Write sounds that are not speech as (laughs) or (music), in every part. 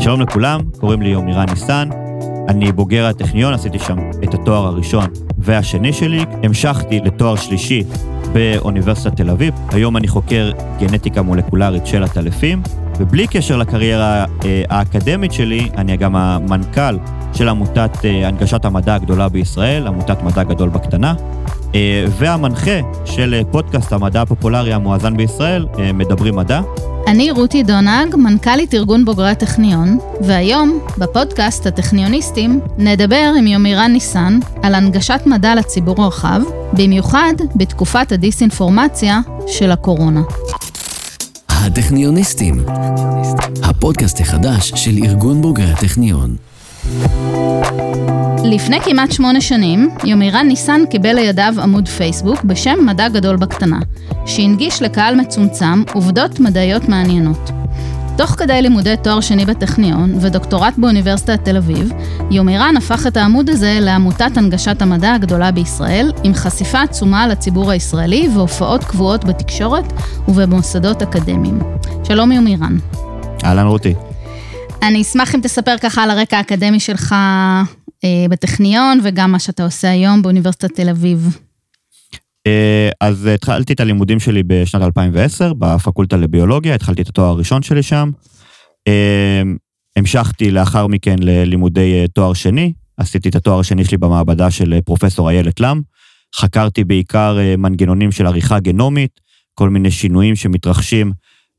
שלום לכולם, קוראים לי יומירן ניסן, אני בוגר הטכניון, עשיתי שם את התואר הראשון והשני שלי, המשכתי לתואר שלישי באוניברסיטת תל אביב, היום אני חוקר גנטיקה מולקולרית של עטלפים, ובלי קשר לקריירה אה, האקדמית שלי, אני גם המנכ"ל של עמותת אה, הנגשת המדע הגדולה בישראל, עמותת מדע גדול בקטנה, והמנחה של פודקאסט המדע הפופולרי המואזן בישראל, מדברים מדע. אני רותי דונג, מנכ"לית ארגון בוגרי הטכניון, והיום, בפודקאסט הטכניוניסטים, נדבר עם יומירן ניסן על הנגשת מדע לציבור הרחב, במיוחד בתקופת הדיסאינפורמציה של הקורונה. הטכניוניסטים, הפודקאסט החדש של ארגון בוגרי הטכניון. לפני כמעט שמונה שנים, יומירן ניסן קיבל לידיו עמוד פייסבוק בשם מדע גדול בקטנה, שהנגיש לקהל מצומצם עובדות מדעיות מעניינות. תוך כדי לימודי תואר שני בטכניון ודוקטורט באוניברסיטת תל אביב, יומירן הפך את העמוד הזה לעמותת הנגשת המדע הגדולה בישראל, עם חשיפה עצומה לציבור הישראלי והופעות קבועות בתקשורת ובמוסדות אקדמיים. שלום יומירן. אהלן רותי. אני אשמח אם תספר ככה על הרקע האקדמי שלך אה, בטכניון, וגם מה שאתה עושה היום באוניברסיטת תל אביב. אה, אז התחלתי את הלימודים שלי בשנת 2010 בפקולטה לביולוגיה, התחלתי את התואר הראשון שלי שם. אה, המשכתי לאחר מכן ללימודי תואר שני, עשיתי את התואר השני שלי במעבדה של פרופסור איילת לם. חקרתי בעיקר מנגנונים של עריכה גנומית, כל מיני שינויים שמתרחשים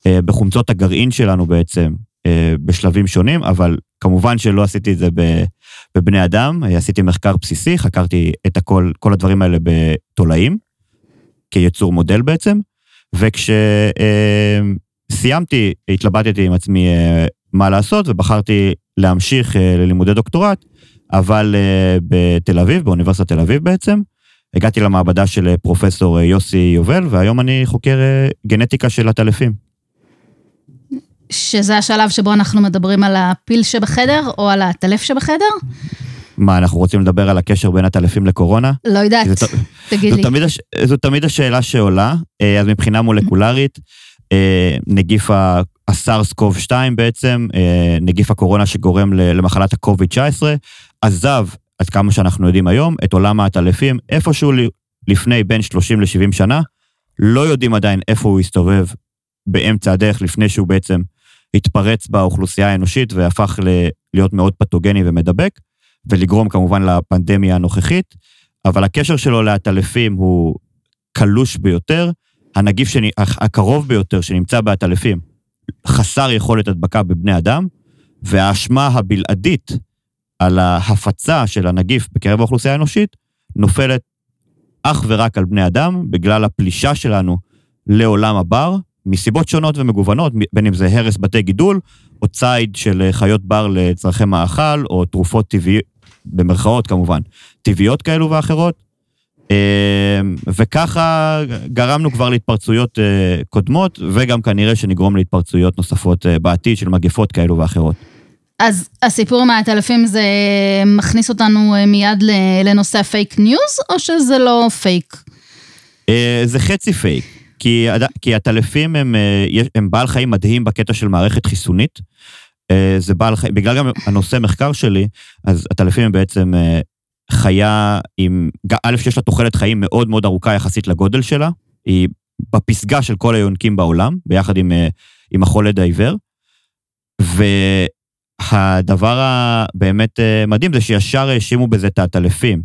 בחומצות הגרעין שלנו בעצם, בשלבים שונים, אבל כמובן שלא עשיתי את זה בבני אדם, עשיתי מחקר בסיסי, חקרתי את הכל, כל הדברים האלה בתולעים, כיצור מודל בעצם, וכשסיימתי, התלבטתי עם עצמי אה, מה לעשות, ובחרתי להמשיך אה, ללימודי דוקטורט, אבל אה, בתל אביב, באוניברסיטת תל אביב בעצם. הגעתי למעבדה של פרופסור יוסי יובל, והיום אני חוקר גנטיקה של עטלפים. שזה השלב שבו אנחנו מדברים על הפיל שבחדר, או על הטלף שבחדר? מה, אנחנו רוצים לדבר על הקשר בין הטלפים לקורונה? לא יודעת, תגיד לי. תמיד, זו תמיד השאלה שעולה, אה, אז מבחינה מולקולרית, אה, נגיף הסארס קוב 2 בעצם, אה, נגיף הקורונה שגורם למחלת ה-COVID-19, עזב, עד כמה שאנחנו יודעים היום, את עולם העטלפים איפשהו לפני בין 30 ל-70 שנה. לא יודעים עדיין איפה הוא הסתובב באמצע הדרך לפני שהוא בעצם התפרץ באוכלוסייה האנושית והפך להיות מאוד פתוגני ומדבק, ולגרום כמובן לפנדמיה הנוכחית, אבל הקשר שלו לעטלפים הוא קלוש ביותר. הנגיף שני, הקרוב ביותר שנמצא בעטלפים חסר יכולת הדבקה בבני אדם, והאשמה הבלעדית על ההפצה של הנגיף בקרב האוכלוסייה האנושית נופלת אך ורק על בני אדם, בגלל הפלישה שלנו לעולם הבר, מסיבות שונות ומגוונות, בין אם זה הרס בתי גידול, או ציד של אה, חיות בר לצרכי מאכל, או תרופות טבעיות, במרכאות כמובן, טבעיות כאלו ואחרות. אה, וככה גרמנו כבר להתפרצויות אה, קודמות, וגם כנראה שנגרום להתפרצויות נוספות בעתיד של מגפות כאלו ואחרות. אז הסיפור עם העטלפים זה מכניס אותנו מיד לנושא הפייק ניוז, או שזה לא פייק? זה חצי פייק. כי, העטלפים הם, אה, הם בעל חיים מדהים בקטע של מערכת חיסונית. אה, זה בעל חיים, בגלל גם הנושא מחקר שלי, אז העטלפים הם בעצם אה, חיה עם, א', שיש לה תוחלת חיים מאוד מאוד ארוכה יחסית לגודל שלה, היא בפסגה של כל היונקים בעולם, ביחד עם, עם החולד העיוור. והדבר הבאמת מדהים זה שישר האשימו בזה את העטלפים.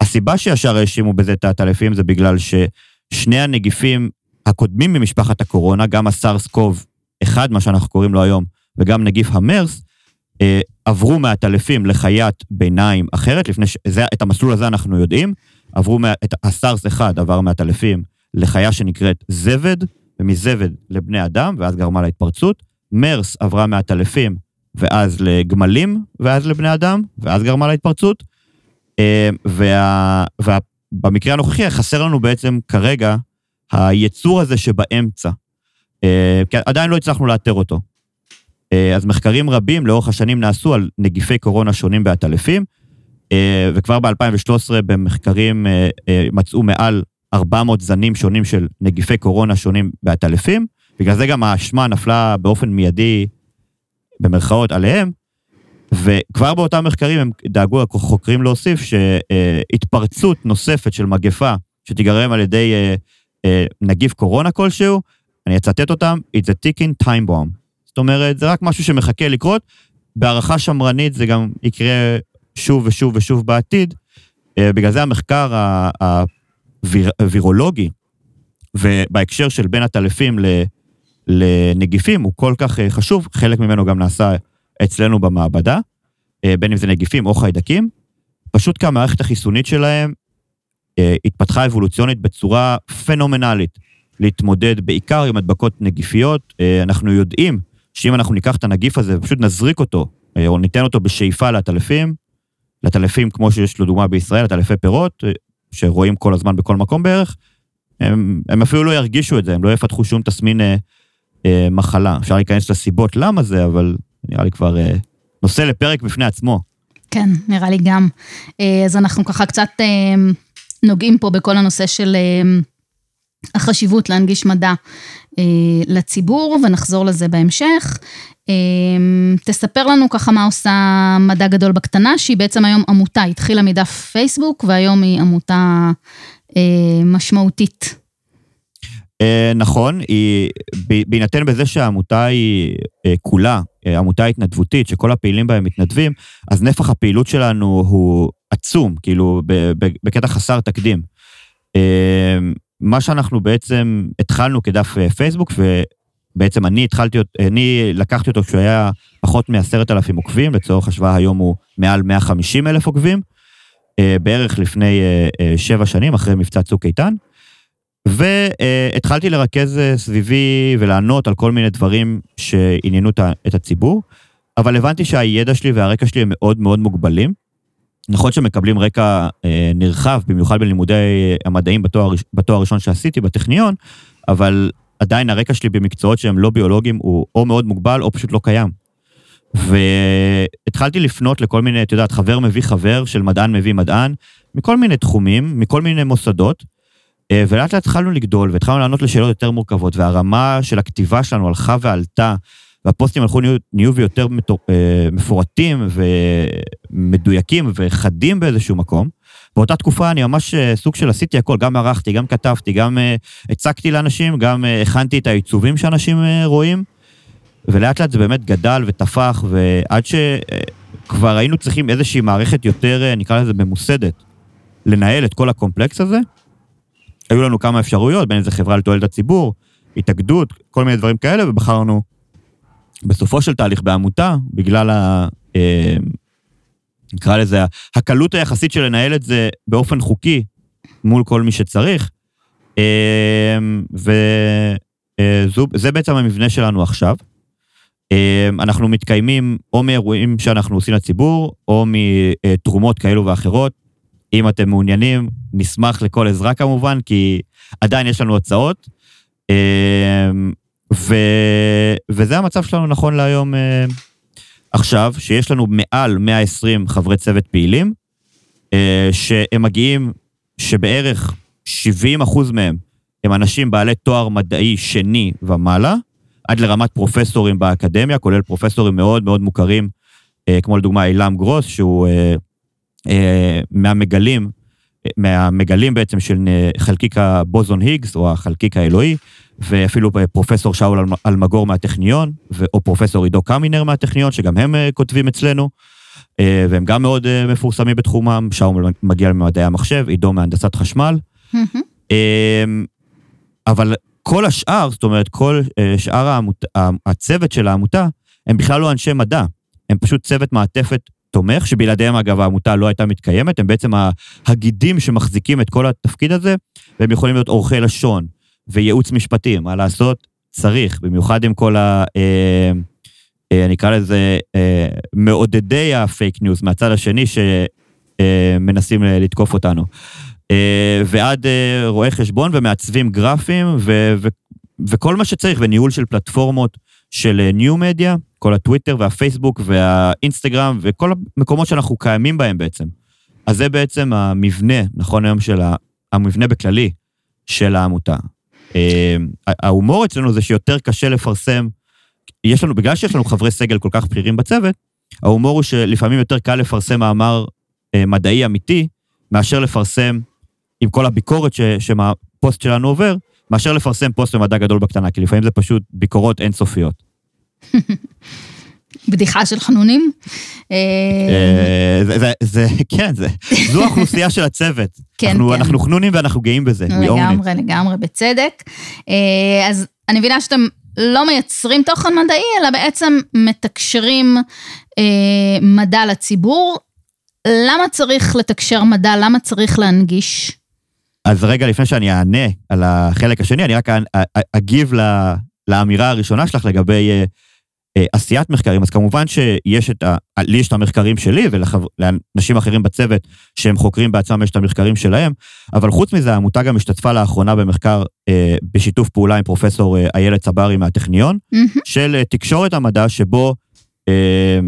הסיבה שישר האשימו בזה את העטלפים זה בגלל ששני הנגיפים הקודמים ממשפחת הקורונה, גם הסארס קוב 1, מה שאנחנו קוראים לו היום, וגם נגיף המרס, אה, עברו מהטלפים לחיית ביניים אחרת, לפני ש... זה, את המסלול הזה אנחנו יודעים, עברו, מה, את הסארס 1 עבר מהטלפים לחיה שנקראת זבד, ומזבד לבני אדם, ואז גרמה להתפרצות. מרס עברה מהטלפים ואז לגמלים, ואז לבני אדם, ואז גרמה להתפרצות. אה, וה, ובמקרה הנוכחי חסר לנו בעצם כרגע היצור הזה שבאמצע. אה, כי עדיין לא הצלחנו לאתר אותו. אה, אז מחקרים רבים לאורך השנים נעשו על נגיפי קורונה שונים בעטלפים, אה, וכבר ב-2013 במחקרים מצאו מעל 400 זנים שונים של נגיפי קורונה שונים בעטלפים. בגלל זה גם האשמה נפלה באופן מיידי במרכאות עליהם, וכבר באותם מחקרים הם דאגו החוקרים להוסיף שהתפרצות נוספת של מגפה שתיגרם על ידי נגיף קורונה כלשהו, אני אצטט אותם, it's a ticking time bomb. זאת אומרת, זה רק משהו שמחכה לקרות. בהערכה שמרנית זה גם יקרה שוב ושוב ושוב בעתיד. אה, בגלל זה המחקר הווירולוגי, ובהקשר של בין הטלפים לנגיפים, הוא כל כך חשוב, חלק ממנו גם נעשה אצלנו במעבדה, בין אם זה נגיפים או חיידקים, פשוט כי המערכת החיסונית שלהם התפתחה אבולוציונית בצורה פנומנלית להתמודד בעיקר עם הדבקות נגיפיות. אנחנו יודעים שאם אנחנו ניקח את הנגיף הזה ופשוט נזריק אותו, או ניתן אותו בשאיפה לעטלפים, לטלפים כמו שיש לדוגמה בישראל, לטלפי פירות, שרואים כל הזמן בכל מקום בערך, הם, הם אפילו לא ירגישו את זה, הם לא יפתחו שום תסמין אה, אה, מחלה. אפשר להיכנס לסיבות למה זה, אבל נראה לי כבר אה, נושא לפרק בפני עצמו. כן, נראה לי גם. אה, אז אנחנו ככה קצת אה, נוגעים פה בכל הנושא של אה, החשיבות להנגיש מדע אה, לציבור, ונחזור לזה בהמשך. אמ, תספר לנו ככה מה עושה מדע גדול בקטנה, שהיא בעצם היום עמותה, התחילה מדף פייסבוק והיום היא עמותה אה, משמעותית. אה, נכון, היא, בהינתן בזה שהעמותה היא כולה, עמותה התנדבותית, שכל הפעילים בה הם מתנדבים, אז נפח הפעילות שלנו הוא עצום, כאילו, בקטע חסר תקדים. מה שאנחנו בעצם התחלנו כדף פייסבוק, בעצם אני התחלתי, אני לקחתי אותו כשהוא היה פחות מעשרת אלפים עוקבים, לצורך השוואה היום הוא מעל 150 אלף עוקבים, אה, בערך לפני אה, אה, שבע שנים, אחרי מבצע צוק איתן. והתחלתי לרכז סביבי ולענות על כל מיני דברים שעניינו את הציבור, אבל הבנתי שהידע שלי והרקע שלי הם מאוד מאוד מוגבלים. נכון שמקבלים רקע נרחב, במיוחד בלימודי המדעים בתואר, בתואר הראשון שעשיתי בטכניון, אבל עדיין הרקע שלי במקצועות שהם לא ביולוגיים הוא או מאוד מוגבל או פשוט לא קיים. והתחלתי לפנות לכל מיני, את יודעת, חבר מביא חבר של מדען מביא מדען, מכל מיני תחומים, מכל מיני מוסדות, אה, ולאט לאט התחלנו לגדול והתחלנו לענות לשאלות יותר מורכבות, והרמה של הכתיבה שלנו הלכה ועלתה, והפוסטים הלכו נהיו, נהיו ויותר אה, מפורטים ומדויקים וחדים באיזשהו מקום. באותה תקופה אני ממש אה, סוג של עשיתי הכל, גם ערכתי, גם כתבתי, גם uh, הצגתי לאנשים, גם uh, הכנתי את העיצובים שאנשים רואים, ולאט לאט זה באמת גדל ותפח, ועד שכבר היינו צריכים איזושהי מערכת יותר, נקרא לזה ממוסדת, לנהל את כל הקומפלקס הזה. היו לנו כמה אפשרויות, בין אם זה חברה לתועלת הציבור, התאגדות, כל מיני דברים כאלה, ובחרנו בסופו של תהליך בעמותה, בגלל ה... נקרא לזה, הקלות היחסית של לנהל את זה באופן חוקי מול כל מי שצריך. אמ, וזה בעצם המבנה שלנו עכשיו. אנחנו מתקיימים או מאירועים שאנחנו עושים לציבור, או מתרומות כאלו ואחרות. אם אתם מעוניינים, נשמח לכל עזרה כמובן, כי עדיין יש לנו הצעות. ו... וזה המצב שלנו נכון להיום עכשיו, שיש לנו מעל 120 חברי צוות פעילים, אה, שהם מגיעים, שבערך 70 אחוז מהם הם אנשים בעלי תואר מדעי שני ומעלה, עד לרמת פרופסורים באקדמיה, כולל פרופסורים מאוד מאוד מוכרים, אה, כמו לדוגמה אילם גרוס, שהוא אה, מהמגלים, מהמגלים בעצם של חלקיק הבוזון היגס, או החלקיק האלוהי, ואפילו פרופסור שאול אלמגור מהטכניון, או פרופסור עידו קמינר מהטכניון, שגם הם אה, כותבים אצלנו, אה, והם גם מאוד אה, מפורסמים בתחומם, שאול מגיע למדעי המחשב, עידו מהנדסת חשמל. אבל כל השאר, זאת אומרת, כל שאר העמות, הצוות של העמותה, הם בכלל לא אנשי מדע, הם פשוט צוות מעטפת תומך, שבלעדיהם אגב העמותה לא הייתה מתקיימת, הם בעצם הגידים שמחזיקים את כל התפקיד הזה, והם יכולים להיות עורכי לשון, וייעוץ משפטי, מה לעשות? צריך, במיוחד עם כל ה... אה, אה, אני אקרא לזה אה, מעודדי הפייק ניוז מהצד השני שמנסים אה, לתקוף אותנו. אה, ועד אה, רואי חשבון ומעצבים גרפיים ו, ו, וכל מה שצריך, וניהול של פלטפורמות של ניו אה, מדיה, כל הטוויטר והפייסבוק והאינסטגרם וכל המקומות שאנחנו קיימים בהם בעצם. אז זה בעצם המבנה, נכון היום של המבנה בכללי של העמותה. אה, ההומור אצלנו זה שיותר קשה לפרסם יש לנו, בגלל שיש לנו חברי סגל כל כך בכירים בצוות, ההומור הוא שלפעמים יותר קל לפרסם מאמר אה, מדעי אמיתי, מאשר לפרסם, עם כל הביקורת ש, שהפוסט שלנו עובר, מאשר לפרסם פוסט במדע גדול בקטנה, כי לפעמים זה פשוט ביקורות אינסופיות. (laughs) בדיחה של חנונים. אה, אה, זה, כן, זה, זו האוכלוסייה של הצוות. כן, כן. אנחנו חנונים ואנחנו גאים בזה. לגמרי, לגמרי, בצדק. אה, אז אני מבינה שאתם לא מייצרים תוכן מדעי, אלא בעצם מתקשרים מדע לציבור. למה צריך לתקשר מדע? למה צריך להנגיש? אז רגע לפני שאני אענה על החלק השני, אני רק אגיב לאמירה הראשונה שלך לגבי עשיית מחקרים. אז כמובן שיש את ה... לי יש את המחקרים שלי, ולאנשים אחרים בצוות שהם חוקרים בעצמם יש את המחקרים שלהם, אבל חוץ מזה, העמותה גם השתתפה לאחרונה במחקר אה, בשיתוף פעולה עם פרופסור אה, איילת צברי מהטכניון, מהמם. של אה, תקשורת המדע, שבו אה,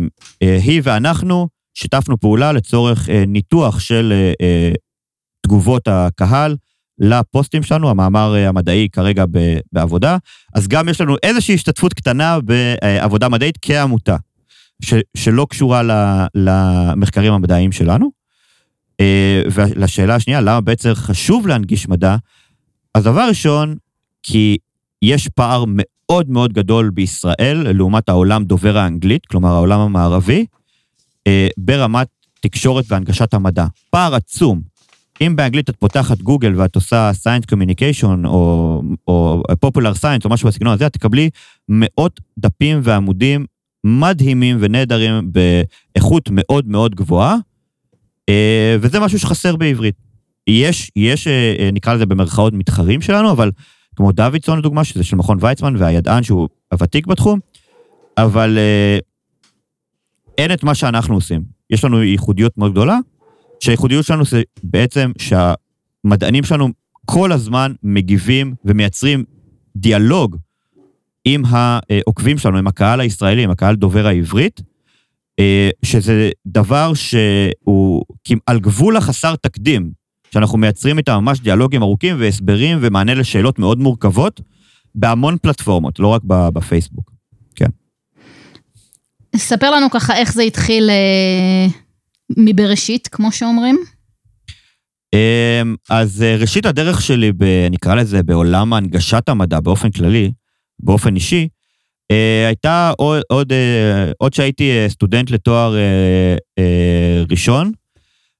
אה, היא ואנחנו שיתפנו פעולה לצורך אה, ניתוח של אה, אה, תגובות הקהל לפוסטים שלנו, המאמר אה, המדעי כרגע בעבודה. אז גם יש לנו איזושהי השתתפות קטנה בעבודה מדעית כעמותה, ש- שלא קשורה ל- למחקרים המדעיים שלנו. אה, ולשאלה השנייה, למה בעצם חשוב להנגיש מדע? אז דבר ראשון, כי יש פער מאוד מאוד גדול בישראל לעומת העולם דובר האנגלית, כלומר העולם המערבי, אה, ברמת תקשורת והנגשת המדע. פער עצום. אם באנגלית את פותחת גוגל ואת עושה Science Communication או, או Popular Science או משהו בסגנון הזה, את תקבלי מאות דפים ועמודים מדהימים ונהדרים באיכות מאוד מאוד גבוהה, אה, וזה משהו שחסר בעברית. יש, יש, אה, אה, נקרא לזה במרכאות מתחרים שלנו, אבל כמו דוידסון לדוגמה, שזה של מכון ויצמן, והידען שהוא הוותיק בתחום, אבל אין את מה שאנחנו עושים. יש לנו ייחודיות מאוד גדולה, שהייחודיות שלנו זה בעצם שהמדענים שלנו כל הזמן מגיבים ומייצרים דיאלוג עם העוקבים שלנו, עם הקהל הישראלי, עם הקהל דובר העברית, אה, שזה דבר שהוא על גבול החסר תקדים, שאנחנו מייצרים איתם ממש דיאלוגים ארוכים והסברים ומענה לשאלות מאוד מורכבות בהמון פלטפורמות, לא רק בפייסבוק. ספר לנו ככה איך זה התחיל אה, מבראשית, כמו שאומרים. אמ, אז אה, ראשית הדרך שלי, ב, נקרא לזה, בעולם הנגשת המדע באופן כללי, באופן אישי, אה, הייתה עוד, עוד, אה, עוד שהייתי סטודנט לתואר ראשון,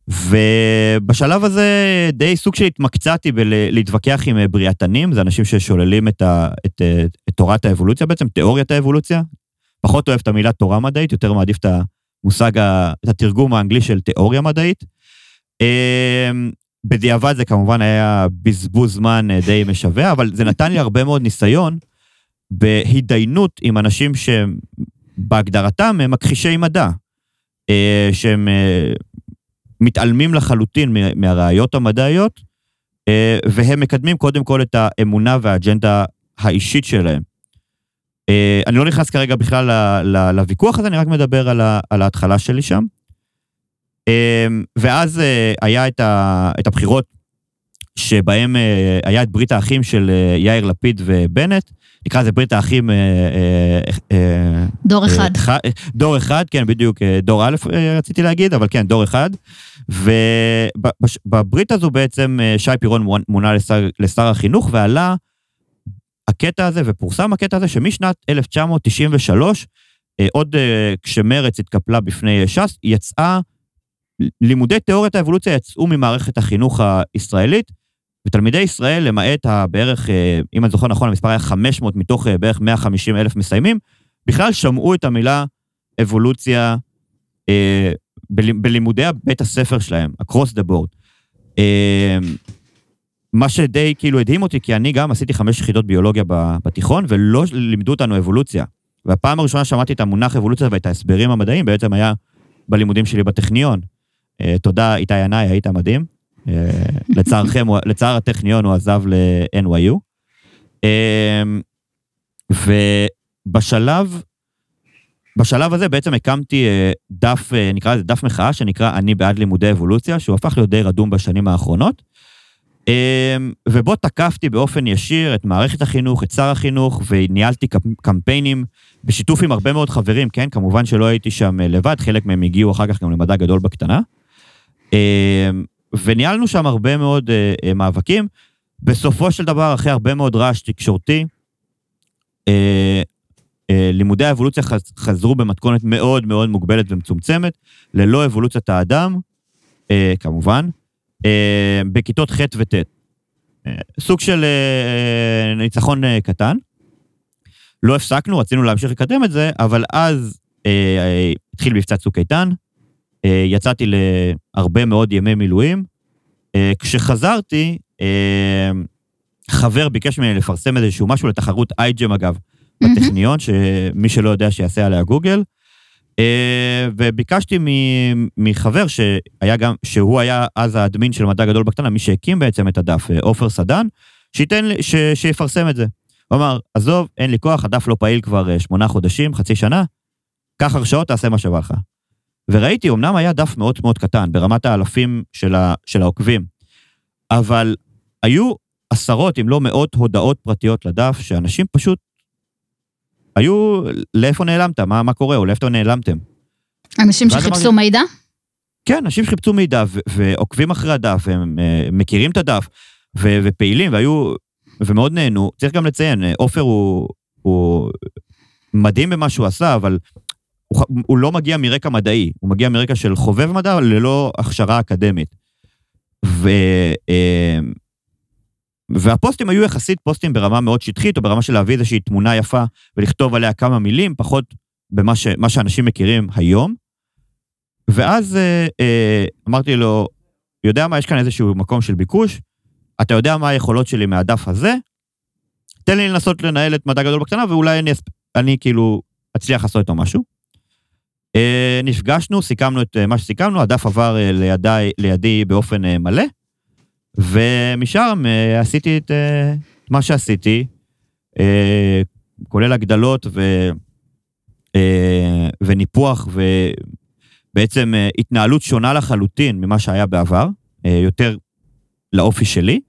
ובשלב הזה די סוג של התמקצעתי בלהתווכח עם בריאתנים, זה אנשים ששוללים את, ה, את, אה, את תורת האבולוציה בעצם, תיאוריית האבולוציה. פחות אוהב את המילה תורה מדעית, יותר מעדיף את המושג, את התרגום האנגלי של תיאוריה מדעית. אמ, בדיעבד זה כמובן היה בזבוז זמן אה, די משווע, אבל זה נתן לי הרבה מאוד ניסיון בהתדיינות עם אנשים שהם בהגדרתם הם מכחישי מדע, אה, שהם אה, מתעלמים לחלוטין מה- מהראיות המדעיות, והם מקדמים קודם כל את האמונה והאג'נדה האישית שלהם. אה, אני לא נכנס כרגע בכלל ל- ל- לוויכוח הזה, אני רק מדבר על ה- על ההתחלה שלי שם. אמ, ואז אה, היה את, ה, את הבחירות שבהם אה, היה את ברית האחים של אה, יאיר לפיד ובנט, נקרא לזה ברית האחים... אה, אה, אה, דור אחד. דור אחד, כן, בדיוק, אה, דור א' אה, רציתי להגיד, אבל כן, דור אחד. ובברית הזו בעצם אה, שי פירון מונה לשר, לשר החינוך, ועלה הקטע הזה, ופורסם הקטע הזה, שמשנת 1993, אה, עוד אה, כשמרץ התקפלה בפני ש"ס, יצאה, לימודי תיאוריית האבולוציה יצאו ממערכת החינוך הישראלית, ותלמידי ישראל, למעט הבערך, אה, אם אני זוכר נכון, המספר היה 500 מתוך בערך 150 אלף מסיימים, בכלל שמעו את המילה אבולוציה בל- בלימודי בית הספר שלהם, across the board. מה שדי כאילו הדהים אותי, כי אני גם עשיתי חמש יחידות ביולוגיה בתיכון, ולא לימדו אותנו אבולוציה. והפעם הראשונה שמעתי את המונח אבולוציה ואת ההסברים המדעיים, בעצם היה בלימודים שלי בטכניון. אה, תודה, איתי ינאי, היית מדהים. אה, לצערכם, לצער הטכניון הוא עזב ל-NYU. אה, ובשלב, בשלב הזה בעצם הקמתי אה, דף, נקרא לזה דף מחאה, שנקרא אני בעד לימודי אבולוציה, שהוא הפך להיות די רדום בשנים האחרונות. אמ, ובו תקפתי באופן ישיר את מערכת החינוך, את שר החינוך, וניהלתי קמפיינים בשיתוף עם הרבה מאוד חברים, כן? כמובן שלא הייתי שם אה, לבד, חלק מהם הגיעו אחר כך גם למדע גדול בקטנה. אמ, וניהלנו שם הרבה מאוד אה, אה, מאבקים. בסופו של דבר, אחרי הרבה מאוד רעש תקשורתי, לימודי האבולוציה חזרו במתכונת מאוד מאוד מוגבלת ומצומצמת, ללא אבולוציית האדם, כמובן. אה, בכיתות ח' וט'. אה, סוג של אה, ניצחון קטן. לא הפסקנו, רצינו להמשיך לקדם את זה, אבל אז התחיל מבצע צוק איתן, יצאתי להרבה מאוד ימי מילואים. כשחזרתי, חבר ביקש ממני לפרסם איזשהו משהו לתחרות אייג'ם, אגב, בטכניון, שמי שלא יודע שיעשה עליה גוגל. אה, וביקשתי מחבר שהיה גם, שהוא היה אז האדמין של מדע גדול בקטנה, מי שהקים בעצם את הדף, אה, עופר סדן, שייתן, ש, שיפרסם את זה. הוא אמר, עזוב, אין לי כוח, הדף לא פעיל כבר אה, שמונה חודשים, חצי שנה, קח הרשאות, תעשה מה שבא לך. וראיתי, אמנם היה דף מאוד מאוד קטן, ברמת האלפים של, ה, של העוקבים, אבל היו עשרות, אם לא מאות, הודעות פרטיות לדף, שאנשים פשוט היו, לאיפה נעלמת? מה, מה קורה? או לאיפה נעלמתם? אנשים שחיפשו. מידע? כן, אנשים שחיפשו מידע ו- ועוקבים אחרי הדף, הם uh, מכירים את הדף, ו- ופעילים, והיו, ומאוד נהנו. צריך גם לציין, אה, עופר הוא, הוא מדהים במה שהוא עשה, אבל הוא, הוא לא מגיע מרקע מדעי, הוא מגיע מרקע של חובב מדע ללא הכשרה אקדמית. ו... Uh, והפוסטים היו יחסית פוסטים ברמה מאוד שטחית, או ברמה של להביא איזושהי תמונה יפה ולכתוב עליה כמה מילים, פחות במה ש, שאנשים מכירים היום. ואז אה, אה, אמרתי לו, יודע מה, יש כאן איזשהו מקום של ביקוש, אתה יודע מה היכולות שלי מהדף הזה, תן לי לנסות לנהל את מדע גדול בקטנה, ואולי אני, אני כאילו אצליח לעשות איתו משהו. אה, נפגשנו, סיכמנו את אה, מה שסיכמנו, הדף עבר אה, לידי, לידי באופן אה, מלא. ומשם אה, עשיתי את אה, מה שעשיתי, אה, כולל הגדלות ו, וניפוח ובעצם התנהלות שונה לחלוטין ממה שהיה בעבר, יותר לאופי שלי.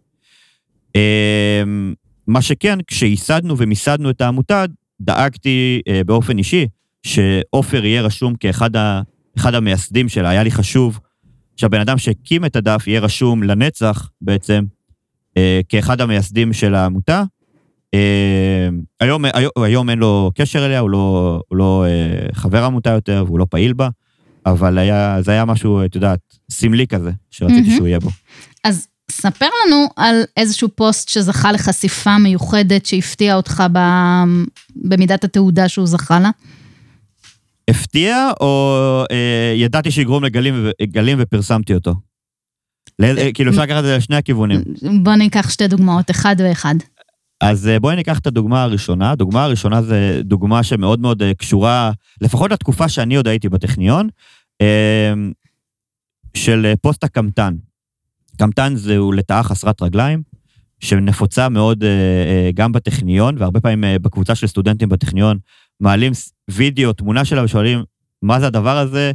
מה שכן, כשייסדנו ומיסדנו את העמותה, דאגתי באופן אישי שעופר יהיה רשום כאחד ה, המייסדים שלה. היה לי חשוב שהבן אדם שהקים את הדף יהיה רשום לנצח בעצם אה, כאחד המייסדים של העמותה. אה, היום, היום, היום אין לו קשר אליה, הוא לא, הוא לא אה, חבר עמותה יותר והוא לא פעיל בה, אבל היה, זה היה משהו, את יודעת, סמלי כזה, שרציתי mm-hmm. שהוא יהיה בו. אז ספר לנו על איזשהו פוסט שזכה לחשיפה מיוחדת שהפתיע אותך במידת התעודה שהוא זכה לה. הפתיע, או אה, ידעתי שיגרום לגלים ופרסמתי אותו? לאיזה, אה, כאילו אפשר לקחת את זה לשני הכיוונים. בוא ניקח שתי דוגמאות, אחד ואחד. אז אה, בואי ניקח את הדוגמה הראשונה. הדוגמה הראשונה זה דוגמה שמאוד מאוד אה, קשורה, לפחות לתקופה שאני עוד הייתי בטכניון, של פוסט הקמטן. קמטן זהו לטאה חסרת רגליים, שנפוצה מאוד גם בטכניון, והרבה פעמים בקבוצה של סטודנטים בטכניון מעלים וידאו, תמונה שלה ושואלים, מה זה הדבר הזה,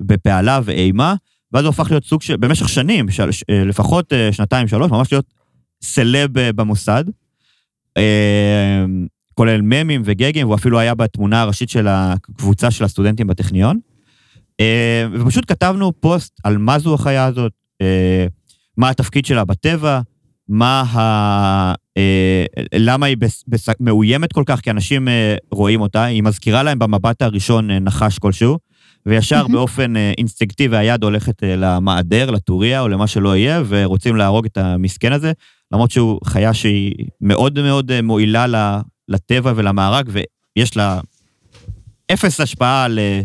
בפעלה ואימה, ואז הוא הפך להיות סוג של, במשך שנים, של, אה, לפחות אה, שנתיים, שלוש, ממש להיות סלב אה, במוסד, כולל ממים וגגים, והוא אפילו היה בתמונה הראשית של הקבוצה של הסטודנטים בטכניון. ופשוט כתבנו פוסט על מה זו החיה הזאת, מה התפקיד שלה בטבע, מה ה... אה, למה היא בס, בס, מאוימת כל כך, כי אנשים אה, רואים אותה, היא מזכירה להם במבט הראשון אה, נחש כלשהו, וישר mm-hmm. באופן אה, אינסטינקטיבי היד הולכת אה, למעדר, לטוריה או למה שלא יהיה, ורוצים להרוג את המסכן הזה, למרות שהוא חיה שהיא מאוד מאוד אה, מועילה לטבע ולמארג, ויש לה אפס השפעה על, אה,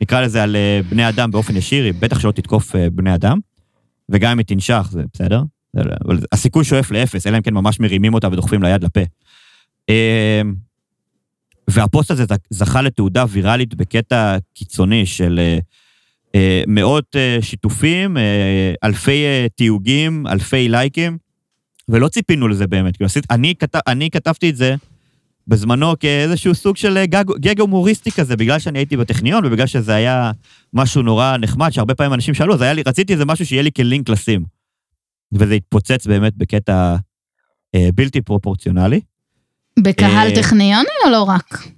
נקרא לזה, על אה, בני אדם באופן ישיר, היא בטח שלא תתקוף אה, בני אדם, וגם אם היא תנשך, זה בסדר. אבל הסיכוי שואף לאפס, אלא אם כן ממש מרימים אותה ודוחפים לה יד לפה. אמ, והפוסט הזה זכה לתעודה ויראלית בקטע קיצוני של אה, אה, מאות אה, שיתופים, אלפי תיוגים, אלפי לייקים, ולא ציפינו לזה באמת. כאילו, אני, כתב, אני כתבתי את זה בזמנו כאיזשהו סוג של גג, גג הומוריסטי כזה, בגלל שאני הייתי בטכניון ובגלל שזה היה משהו נורא נחמד, שהרבה פעמים אנשים שאלו, אז היה לי, רציתי איזה משהו שיהיה לי כלינק לשים. וזה התפוצץ באמת בקטע אה, בלתי פרופורציונלי. בקהל אה, טכניוני או לא רק?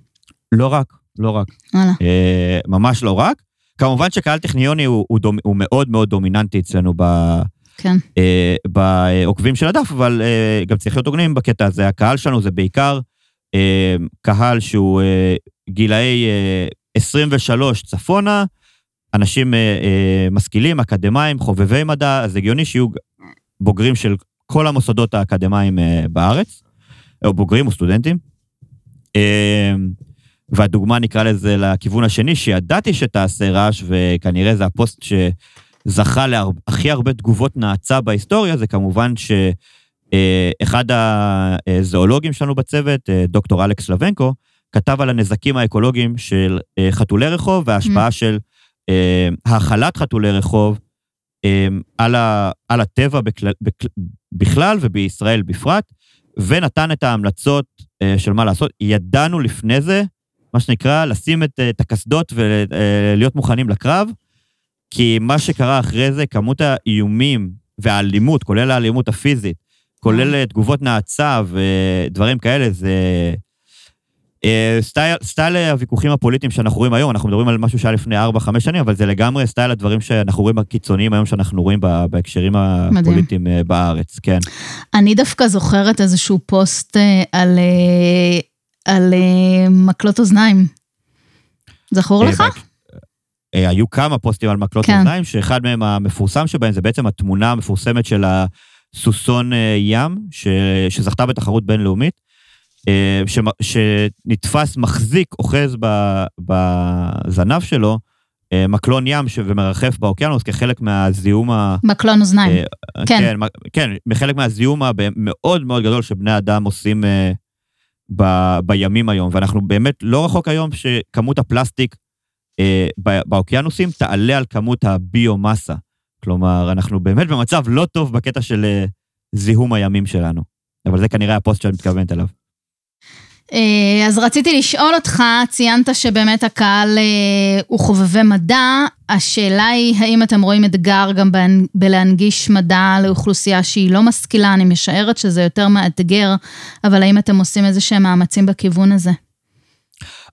לא רק, לא רק. וואלה. אה, ממש לא רק. כמובן שקהל טכניוני הוא, הוא, דומ, הוא מאוד מאוד דומיננטי אצלנו ב, כן. אה, בעוקבים של הדף, אבל אה, גם צריך להיות הוגנים בקטע הזה. הקהל שלנו זה בעיקר אה, קהל שהוא אה, גילאי אה, 23 צפונה, אנשים אה, אה, משכילים, אקדמאים, חובבי מדע, אז הגיוני שיהיו בוגרים של כל המוסדות האקדמיים אה, בארץ, או בוגרים או סטודנטים. אה, והדוגמה, נקרא לזה, לכיוון השני, שידעתי שתעשה רעש, וכנראה זה הפוסט שזכה להכי הרבה תגובות נאצה בהיסטוריה, זה כמובן שאחד הזואולוגים שלנו בצוות, אה, דוקטור אלכס לבנקו, כתב על הנזקים האקולוגיים של אה, חתולי רחוב וההשפעה של אה, האכלת חתולי רחוב אה, על, ה, על הטבע בכלל, בכלל ובישראל בפרט, ונתן את ההמלצות אה, של מה לעשות. ידענו לפני זה, מה שנקרא, לשים את, את הקסדות ולהיות מוכנים לקרב, כי מה שקרה אחרי זה, כמות האיומים והאלימות, כולל האלימות הפיזית, כולל תגובות נאצה ודברים כאלה, זה... אה, סטייל, סטייל הוויכוחים הפוליטיים שאנחנו רואים היום, אנחנו מדברים על משהו שהיה לפני 4-5 שנים, אבל זה לגמרי סטייל הדברים שאנחנו רואים הקיצוניים היום, שאנחנו רואים בהקשרים הפוליטיים מדהים. בארץ, כן. אני דווקא זוכרת איזשהו פוסט אה, על, אה, על מקלות אוזניים. זכור לך? היו כמה פוסטים על מקלות כן. אוזניים, שאחד מהם המפורסם שבהם זה בעצם התמונה המפורסמת של הסוסון ים, ש, שזכתה בתחרות בינלאומית. אה, שנתפס מחזיק, אוחז בזנב שלו, אה, מקלון ים ומרחף באוקיינוס כחלק מהזיהום ה... מקלון אוזניים, אה, כן. כן, כן, מחלק מהזיהום המאוד מאוד גדול שבני אדם עושים ב, בימים היום. ואנחנו באמת לא רחוק היום שכמות הפלסטיק באוקיינוסים תעלה על כמות הביומאסה. כלומר, אנחנו באמת במצב לא טוב בקטע של זיהום הימים שלנו. אבל זה כנראה הפוסט שאת מתכוונת אליו. אה, אז רציתי לשאול אותך, ציינת שבאמת הקהל אה, הוא חובבי מדע, השאלה היא, האם אתם רואים אתגר גם בלהנגיש מדע לאוכלוסייה שהיא לא משכילה? אני משערת שזה יותר מאתגר, אבל האם אתם עושים איזה שהם מאמצים בכיוון הזה?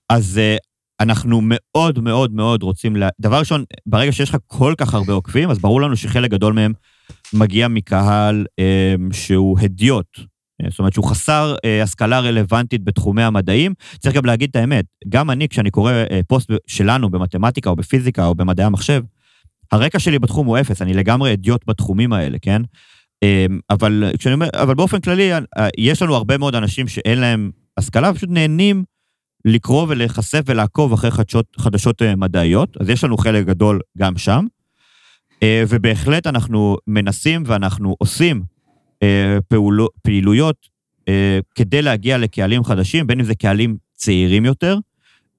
אז אה, אנחנו מאוד מאוד מאוד רוצים, לה... דבר ראשון, ברגע שיש לך כל כך הרבה עוקבים, אז ברור לנו שחלק גדול מהם מגיע מקהל שהוא הדיוט. זאת אומרת שהוא חסר אה, השכלה רלוונטית בתחומי המדעים. צריך גם להגיד את האמת, גם אני, כשאני קורא אה, פוסט שלנו במתמטיקה או בפיזיקה או במדעי המחשב, הרקע שלי בתחום הוא אפס, אני לגמרי אדיוט בתחומים האלה, כן? אה, אבל, כשאני אומר, אבל באופן כללי, אה, יש לנו הרבה מאוד אנשים שאין להם השכלה, פשוט נהנים לקרוא ולהיחשף ולעקוב אחרי חדשות, חדשות אה, מדעיות, אז יש לנו חלק גדול גם שם. אה, ובהחלט אנחנו מנסים ואנחנו עושים אה, פעולו, פעילויות אה, כדי להגיע לקהלים חדשים, בין אם זה קהלים צעירים יותר,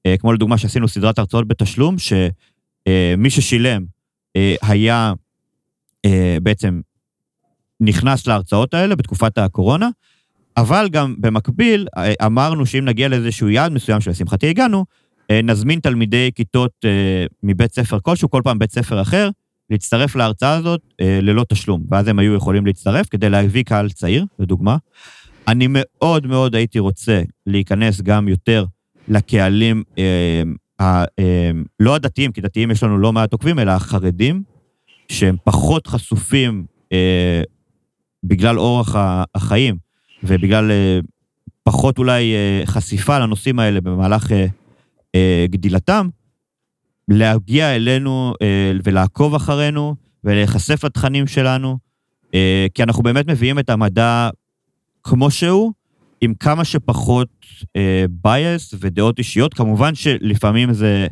אה, כמו לדוגמה שעשינו סדרת הרצאות בתשלום, שמי ששילם היה בעצם נכנס להרצאות האלה בתקופת הקורונה, אבל גם במקביל אמרנו שאם נגיע לאיזשהו יעד מסוים שלשמחתי הגענו, נזמין תלמידי כיתות מבית ספר כלשהו, כל פעם בית ספר אחר, להצטרף להרצאה הזאת אה, ללא תשלום, ואז הם היו יכולים להצטרף כדי להביא קהל צעיר, לדוגמה. אני מאוד מאוד הייתי רוצה להיכנס גם יותר לקהלים, אה, ה, אה, לא הדתיים, כי דתיים יש לנו לא מעט עוקבים, אלא החרדים, שהם פחות חשופים אה, בגלל אורח החיים ובגלל אה, פחות אולי אה, חשיפה לנושאים האלה במהלך אה, אה, גדילתם, להגיע אלינו אה, ולעקוב אחרינו ולהיחשף לתכנים שלנו, אה, כי אנחנו באמת מביאים את המדע כמו שהוא, עם כמה שפחות אה, ודעות אישיות. כמובן שלפעמים זה,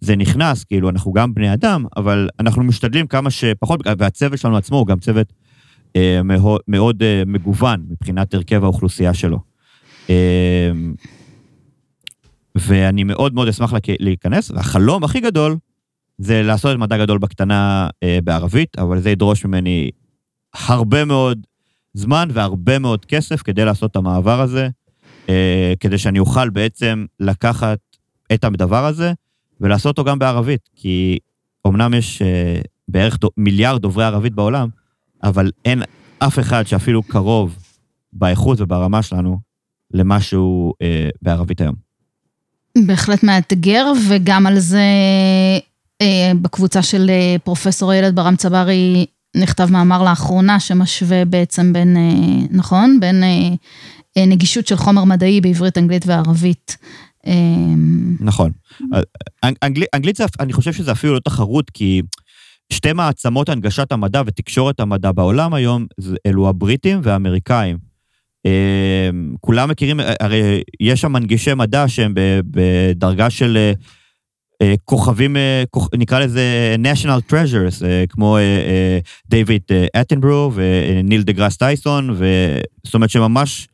זה נכנס, כאילו, אנחנו גם בני אדם, אבל אנחנו משתדלים כמה שפחות, והצוות שלנו עצמו הוא גם צוות מאוד, מאוד מגוון מבחינת הרכב האוכלוסייה שלו. ואני מאוד מאוד אשמח להיכנס, והחלום הכי גדול זה לעשות את מדע גדול בקטנה אה, בערבית, אבל זה ידרוש ממני הרבה מאוד זמן והרבה מאוד כסף כדי לעשות את המעבר הזה, אה, כדי שאני אוכל בעצם לקחת את הדבר הזה ולעשות אותו גם בערבית, כי אמנם יש אה, בערך דו, מיליארד דוברי ערבית בעולם, אבל אין אף אחד שאפילו קרוב באיכות וברמה שלנו למשהו אה, בערבית היום. בהחלט מאתגר, וגם על זה אה, בקבוצה של אה, פרופסור איילת ברם צברי נכתב מאמר לאחרונה שמשווה בעצם בין, אה, נכון? בין אה, אה, נגישות של חומר מדעי בעברית, אנגלית וערבית. אה, נכון. אנג, אנגל, אנגלית זה, אני חושב שזה אפילו לא תחרות, כי שתי מעצמות הנגשת המדע ותקשורת המדע בעולם היום, אלו הבריטים והאמריקאים. אה, כולם מכירים, הרי יש שם מנגישי מדע שהם בדרגה של אה, כוכבים, נקרא לזה national treasures, כמו דייוויד אטנברו וניל דה גראס טייסון, זאת אומרת שממש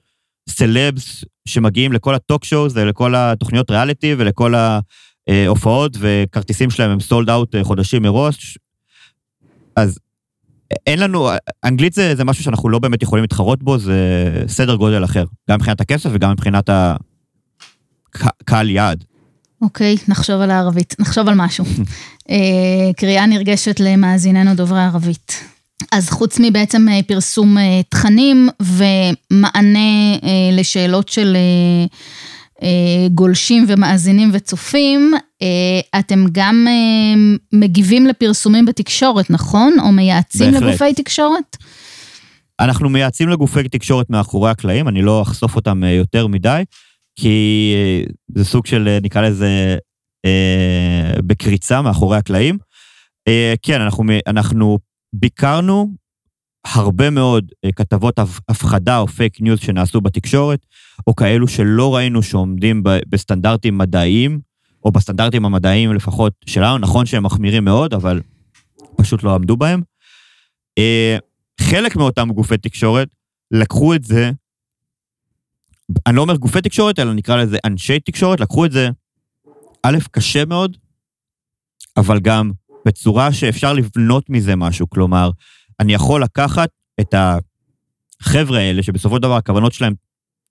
סלבס שמגיעים לכל ה talk shows ולכל התוכניות ריאליטי ולכל ההופעות, וכרטיסים שלהם הם sold out חודשים מראש. אז אין לנו, אנגלית זה, זה משהו שאנחנו לא באמת יכולים להתחרות בו, זה סדר גודל אחר, גם מבחינת הכסף וגם מבחינת הקהל יעד. אוקיי, okay, נחשוב על הערבית, נחשוב על משהו. (laughs) אה, קריאה נרגשת למאזיננו דוברי ערבית. אז חוץ מבעצם אה, פרסום אה, תכנים ומענה לשאלות של גולשים ומאזינים וצופים, אתם גם מגיבים לפרסומים בתקשורת, נכון? או מייעצים בהחלט. לגופי תקשורת? אנחנו מייעצים לגופי תקשורת מאחורי הקלעים, אני לא אחשוף אותם יותר מדי, כי זה סוג של, נקרא לזה, בקריצה מאחורי הקלעים. כן, אנחנו, אנחנו ביקרנו הרבה מאוד אה, כתבות הפחדה או פייק ניוז שנעשו בתקשורת, או כאלו שלא ראינו שעומדים בסטנדרטים מדעיים, או בסטנדרטים המדעיים לפחות שלנו, נכון שהם מחמירים מאוד, אבל פשוט לא עמדו בהם. אה, חלק מאותם גופי תקשורת לקחו את זה, אני לא אומר גופי תקשורת, אלא נקרא לזה אנשי תקשורת, לקחו את זה, א', קשה מאוד, אבל גם בצורה שאפשר לבנות מזה משהו. כלומר, אני יכול לקחת את החבר'ה האלה, שבסופו של דבר הכוונות שלהם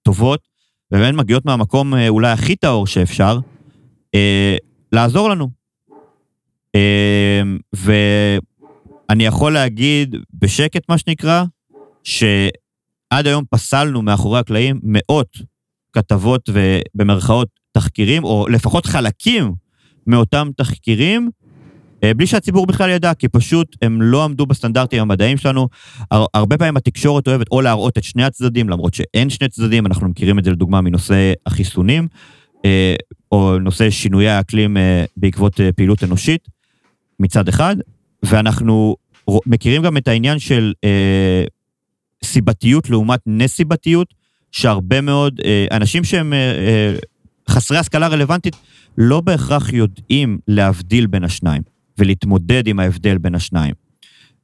טובות, ובאמת מגיעות מהמקום אה, אולי הכי טהור שאפשר, אה, לעזור לנו. אה, ואני יכול להגיד בשקט, מה שנקרא, שעד היום פסלנו מאחורי הקלעים מאות כתבות ובמרכאות תחקירים, או לפחות חלקים מאותם תחקירים, בלי שהציבור בכלל ידע, כי פשוט הם לא עמדו בסטנדרטים המדעיים שלנו. הרבה פעמים התקשורת אוהבת או להראות את שני הצדדים, למרות שאין שני צדדים, אנחנו מכירים את זה לדוגמה מנושא החיסונים, אה, או נושא שינויי האקלים אה, בעקבות פעילות אנושית, מצד אחד, ואנחנו מכירים גם את העניין של סיבתיות לעומת נסיבתיות, שהרבה מאוד אנשים שהם חסרי השכלה רלוונטית, לא בהכרח יודעים להבדיל בין השניים. ולהתמודד עם ההבדל בין השניים.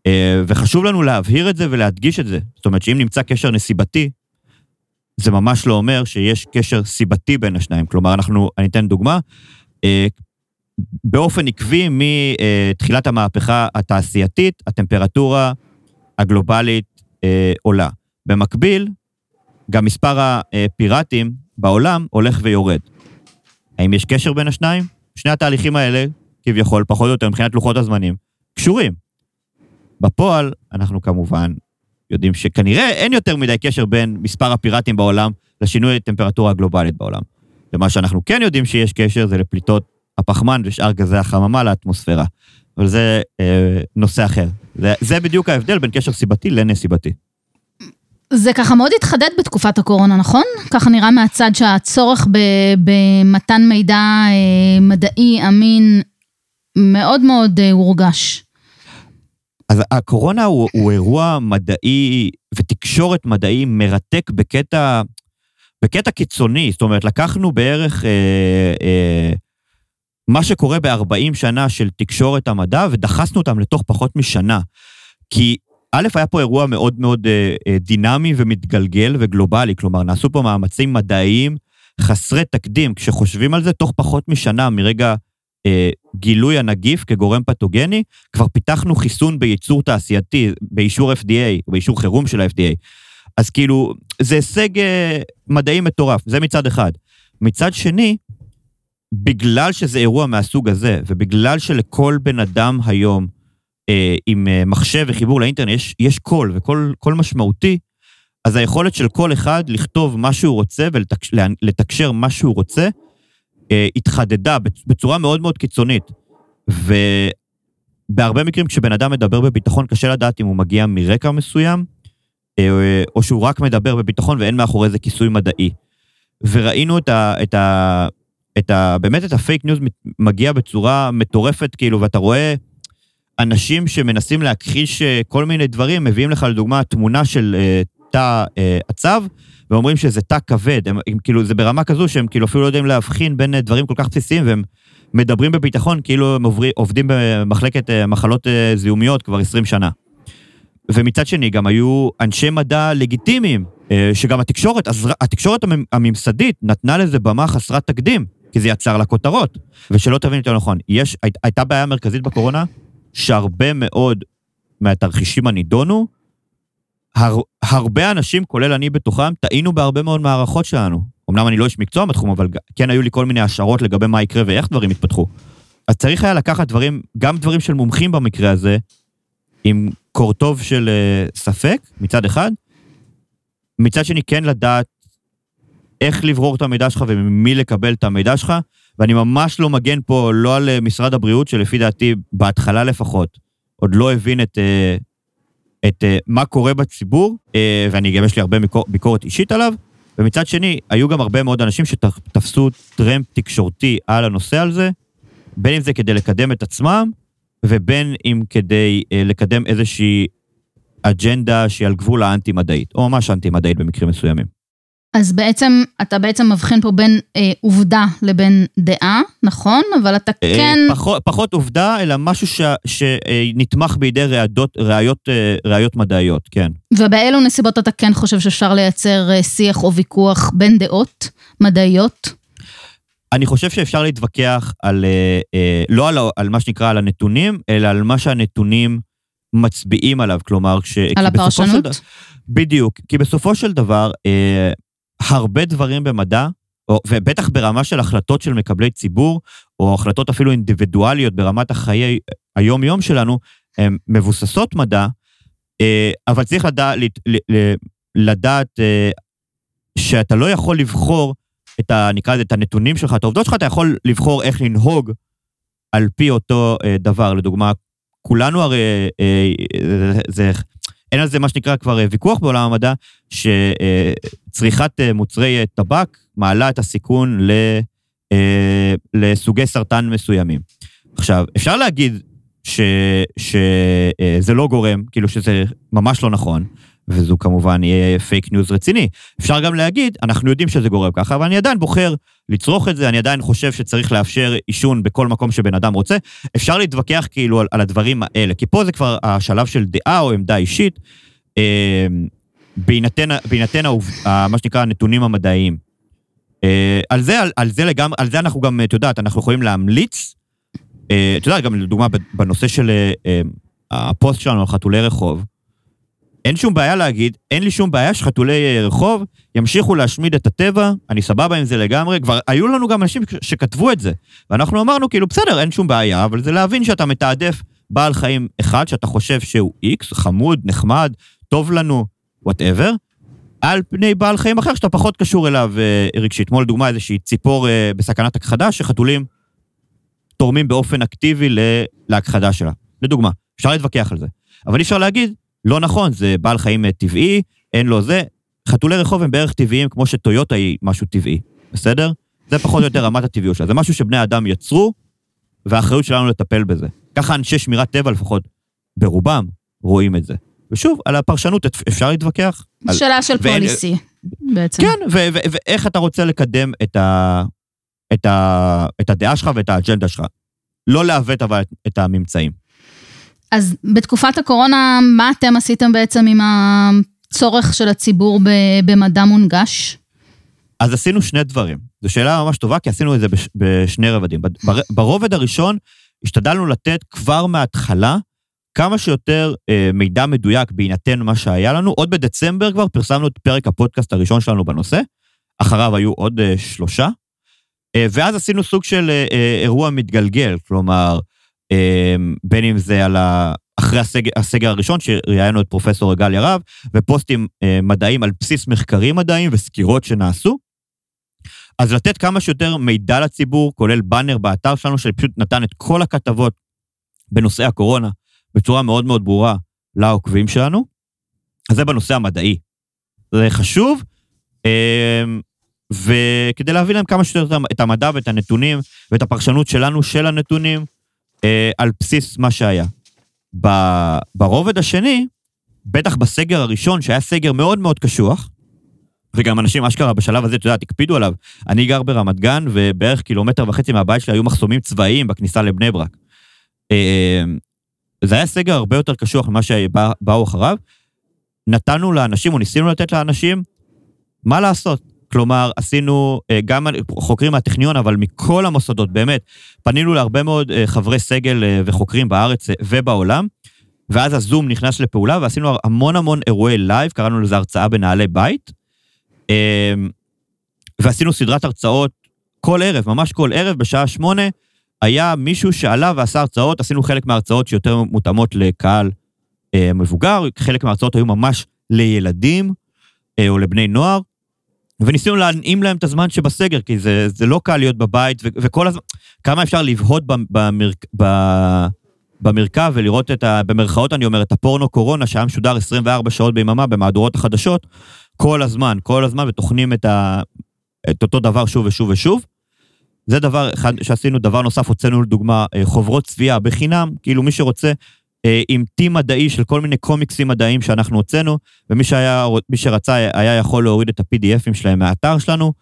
אה, וחשוב לנו להבהיר את זה ולהדגיש את זה. זאת אומרת שאם נמצא קשר נסיבתי, זה ממש לא אומר שיש קשר סיבתי בין השניים. כלומר, אנחנו, אני אתן דוגמה, אה, באופן עקבי מתחילת המהפכה התעשייתית, הטמפרטורה הגלובלית אה, עולה. במקביל, גם מספר הפיראטים בעולם הולך ויורד. האם יש קשר בין השניים? שני התהליכים האלה כביכול, פחות או יותר מבחינת לוחות הזמנים, קשורים. בפועל, אנחנו כמובן יודעים שכנראה אין יותר מדי קשר בין מספר הפיראטים בעולם לשינוי הטמפרטורה הגלובלית בעולם. ומה שאנחנו כן יודעים שיש קשר זה לפליטות הפחמן ושאר גזי החממה לאטמוספירה. אבל זה אה, נושא אחר. זה, זה בדיוק ההבדל בין קשר סיבתי לנסיבתי. זה ככה מאוד התחדד בתקופת הקורונה, נכון? ככה נראה מהצד שהצורך במתן מידע אה, מדעי אמין מאוד מאוד אה, הורגש. אז הקורונה הוא, הוא אירוע מדעי ותקשורת מדעי מרתק בקטע, בקטע קיצוני. זאת אומרת, לקחנו בערך אה, אה, מה שקורה ב-40 שנה של תקשורת המדע ודחסנו אותם לתוך פחות משנה. כי א', היה פה אירוע מאוד מאוד אה, אה, דינמי ומתגלגל וגלובלי, כלומר, נעשו פה מאמצים מדעיים חסרי תקדים. כשחושבים על זה, תוך פחות משנה מרגע גילוי הנגיף כגורם פתוגני, כבר פיתחנו חיסון בייצור תעשייתי, באישור FDA, באישור חירום של ה-FDA. אז כאילו, זה הישג אה, מדעי מטורף, זה מצד אחד. מצד שני, בגלל שזה אירוע מהסוג הזה, ובגלל שלכל בן אדם היום אה, עם אה, מחשב וחיבור לאינטרנט, יש, יש קול וקול קול משמעותי, אז היכולת של כל אחד לכתוב מה שהוא רוצה ולתקשר מה שהוא רוצה, אה, התחדדה בצורה מאוד מאוד קיצונית. ובהרבה מקרים כשבן אדם מדבר בביטחון, קשה לדעת אם הוא מגיע מרקע מסוים, אה, או שהוא רק מדבר בביטחון ואין מאחורי זה כיסוי מדעי. וראינו את ה... את ה את ה, באמת את הפייק ניוז מגיע בצורה מטורפת, כאילו, ואתה רואה אנשים שמנסים להכחיש אה, כל מיני דברים, מביאים לך לדוגמה תמונה של תא עצב, ואומרים שזה תא כבד. הם, הם, כאילו, זה ברמה כזו שהם כאילו אפילו לא יודעים להבחין בין אה, דברים כל כך בסיסיים, והם מדברים בביטחון כאילו הם עוברי, עובדים במחלקת uh, מחלות uh, זיהומיות כבר 20 שנה. ומצד שני, גם היו אנשי מדע לגיטימיים, שגם התקשורת, התקשורת הממסדית נתנה לזה במה חסרת תקדים, כי זה יצר לה כותרות. ושלא תבין יותר נכון, יש, הי, הייתה בעיה מרכזית בקורונה, שהרבה מאוד מהתרחישים הנידונו, הר, הרבה אנשים, כולל אני בתוכם, טעינו בהרבה מאוד מערכות שלנו. אמנם אני לא איש מקצוע בתחום, אבל כן היו לי כל מיני השערות לגבי מה יקרה ואיך דברים יתפתחו. אז צריך היה לקחת דברים, גם דברים של מומחים במקרה הזה, עם קורטוב של uh, ספק, מצד אחד, מצד שני כן לדעת איך לברור את המידע שלך וממי לקבל את המידע שלך, ואני ממש לא מגן פה לא על אה, משרד הבריאות, שלפי דעתי, בהתחלה לפחות, עוד לא הבין את, אה, את אה, מה קורה בציבור, ואני גם יש לי הרבה ביקורת אישית עליו, ומצד שני, היו גם הרבה מאוד אנשים שתפסו טרמפ תקשורתי על הנושא הזה, בין אם זה כדי לקדם את עצמם, ובין אם כדי לקדם איזושהי אג'נדה שהיא על גבול האנטי-מדעית, או ממש אנטי-מדעית במקרים מסוימים. אז בעצם, אתה בעצם מבחין פה בין אה, עובדה לבין דעה, נכון? אבל אתה אה, כן... פחות, פחות עובדה, אלא משהו ש, שנתמך בידי ראיות, ראיות, אה, ראיות מדעיות, כן. ובאילו נסיבות אתה כן חושב שאפשר לייצר אה, שיח או ויכוח בין דעות מדעיות? אני חושב שאפשר להתווכח על, לא על, על מה שנקרא על הנתונים, אלא על מה שהנתונים מצביעים עליו, כלומר, ש... על הפרשנות? של, בדיוק, כי בסופו של דבר, הרבה דברים במדע, או, ובטח ברמה של החלטות של מקבלי ציבור, או החלטות אפילו אינדיבידואליות ברמת החיי היום-יום שלנו, הן מבוססות מדע, אה, אבל צריך לדע, לדעת אה, שאתה לא יכול לבחור את ה... נקרא לזה, את הנתונים שלך, את העובדות שלך, אתה יכול לבחור איך לנהוג על פי אותו אה, דבר. לדוגמה, כולנו הרי, זה אין על זה מה שנקרא כבר אה, ויכוח בעולם המדע, שצריכת אה, מוצרי אה, טבק מעלה את הסיכון לסוגי סרטן מסוימים. עכשיו, אפשר להגיד ש, שזה לא גורם, כאילו שזה ממש לא נכון, וזו כמובן יהיה פייק ניוז רציני. אפשר גם להגיד, אנחנו יודעים שזה גורם ככה, אבל אני עדיין בוחר לצרוך את זה, אני עדיין חושב שצריך לאפשר עישון בכל מקום שבן אדם רוצה. אפשר להתווכח כאילו על, על הדברים האלה, כי פה זה כבר השלב של דעה או עמדה אישית, אה, בהינתן, בהינתן העוב, מה שנקרא הנתונים המדעיים. אה, על זה, על, על זה לגמרי, על זה אנחנו גם, את יודעת, אנחנו יכולים להמליץ, אה, את יודעת, גם לדוגמה בנושא של אה, אה, הפוסט שלנו על חתולי רחוב, אין שום בעיה להגיד, אין לי שום בעיה שחתולי רחוב ימשיכו להשמיד את הטבע, אני סבבה עם זה לגמרי. כבר היו לנו גם אנשים שכתבו את זה, ואנחנו אמרנו, כאילו, בסדר, אין שום בעיה, אבל זה להבין שאתה מתעדף בעל חיים אחד שאתה חושב שהוא איקס, חמוד, נחמד, טוב לנו, whatever, על פני בעל חיים אחר שאתה פחות קשור אליו אה, רגשית. כמו לדוגמה איזושהי ציפור אה, בסכנת הכחדה, שחתולים תורמים באופן אקטיבי להכחדה שלה. לדוגמה, אפשר להתווכח על זה. אבל אי אפשר להגיד, לא נכון, זה בעל חיים אה, טבעי, אין לו זה. חתולי רחוב הם בערך טבעיים כמו שטויוטה היא משהו טבעי, בסדר? זה פחות או יותר רמת הטבעיות שלה. זה משהו שבני אדם יצרו, והאחריות שלנו לטפל בזה. ככה אנשי שמירת טבע לפחות, ברובם, רואים את זה. ושוב, על הפרשנות אפשר להתווכח. שאלה על... של פוליסי, בעצם. כן, ואיך אתה רוצה לקדם את, ה... את, ה... את הדעה שלך ואת האג'נדה שלך. לא לעוות אבל את הממצאים. אז בתקופת הקורונה, מה אתם עשיתם בעצם עם הצורך של הציבור במדע מונגש? אז עשינו שני דברים. זו שאלה ממש טובה, כי עשינו את זה בשני רבדים. ברובד הראשון, השתדלנו לתת כבר מההתחלה כמה שיותר אה, מידע מדויק בהינתן מה שהיה לנו. עוד בדצמבר כבר פרסמנו את פרק הפודקאסט הראשון שלנו בנושא, אחריו היו עוד אה, שלושה, אה, ואז עשינו סוג של אירוע מתגלגל, כלומר, בין אם זה על אחרי הסגר, הסגר הראשון, שראיינו את פרופסור גל ירב, ופוסטים אה, מדעיים על בסיס מחקרים מדעיים וסקירות שנעשו. אז לתת כמה שיותר מידע לציבור, כולל באנר באתר שלנו, שפשוט נתן את כל הכתבות בנושאי הקורונה בצורה מאוד מאוד ברורה לעוקבים שלנו. אז זה בנושא המדעי. זה חשוב, אה, וכדי להביא להם כמה שיותר את המדע ואת הנתונים ואת הפרשנות שלנו של הנתונים אה, על בסיס מה שהיה. ברובד השני, בטח בסגר הראשון, שהיה סגר מאוד מאוד קשוח, וגם אנשים אשכרה בשלב הזה, אתה יודע, הקפידו עליו. אני גר ברמת גן, ובערך קילומטר וחצי מהבית שלי היו מחסומים צבאיים בכניסה לבני ברק. אה, זה היה סגר הרבה יותר קשוח ממה שבאו אחריו. נתנו לאנשים, או ניסינו לתת לאנשים, מה לעשות? כלומר, עשינו אה, גם חוקרים מהטכניון, אבל מכל המוסדות, באמת, פנינו להרבה מאוד אה, חברי סגל אה, וחוקרים בארץ ובעולם, ואז הזום נכנס לפעולה, ועשינו המון המון אירועי לייב, קראנו לזה הרצאה בנעלי בית, ועשינו סדרת הרצאות כל ערב, ממש כל ערב, בשעה שמונה, היה מישהו שעלה ועשה הרצאות, עשינו חלק מההרצאות שיותר מותאמות לקהל מבוגר, חלק מההרצאות היו ממש לילדים או לבני נוער, וניסינו להנעים להם את הזמן שבסגר, כי זה, זה לא קל להיות בבית, ו, וכל הזמן, כמה אפשר לבהות במר, ב, במרכב ולראות את ה... במרכאות אני אומר, את הפורנו קורונה, שהיה משודר 24 שעות ביממה במהדורות החדשות, כל הזמן, כל הזמן, וטוחנים את, את אותו דבר שוב ושוב ושוב. זה דבר אחד שעשינו, דבר נוסף, הוצאנו לדוגמה אה, חוברות צביעה בחינם, כאילו מי שרוצה עם טים מדעי של כל מיני קומיקסים מדעיים שאנחנו הוצאנו, ומי שהיה, שרצה היה יכול להוריד את ה-PDFים שלהם מהאתר שלנו,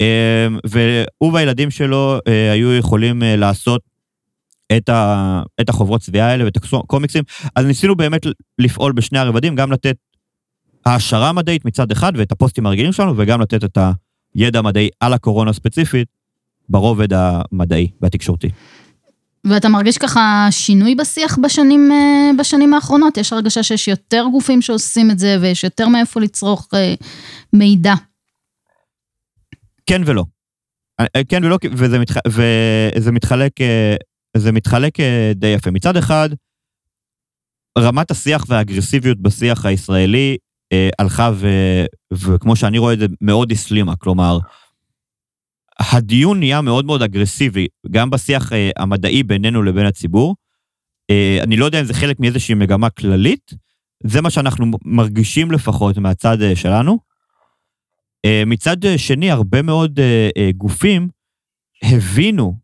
אה, והוא והילדים שלו אה, היו יכולים לעשות את, ה, את החוברות צביעה האלה ואת הקומיקסים. אז ניסינו באמת לפעול בשני הרבדים, גם לתת העשרה מדעית מצד אחד ואת הפוסטים הרגילים שלנו, וגם לתת את הידע המדעי על הקורונה ספציפית ברובד המדעי והתקשורתי. ואתה מרגיש ככה שינוי בשיח בשנים, אה, בשנים האחרונות? יש הרגשה שיש יותר גופים שעושים את זה ויש יותר מאיפה לצרוך אה, מידע. כן ולא. אה, כן ולא, וזה, מתח... וזה מתחלק, זה מתחלק די יפה. מצד אחד, רמת השיח והאגרסיביות בשיח הישראלי הלכה, ו... וכמו שאני רואה את זה, מאוד הסלימה. כלומר, הדיון נהיה מאוד מאוד אגרסיבי, גם בשיח אה, המדעי בינינו לבין הציבור. אה, אני לא יודע אם זה חלק מאיזושהי מגמה כללית, זה מה שאנחנו מרגישים לפחות מהצד אה, שלנו. מצד שני, הרבה מאוד גופים הבינו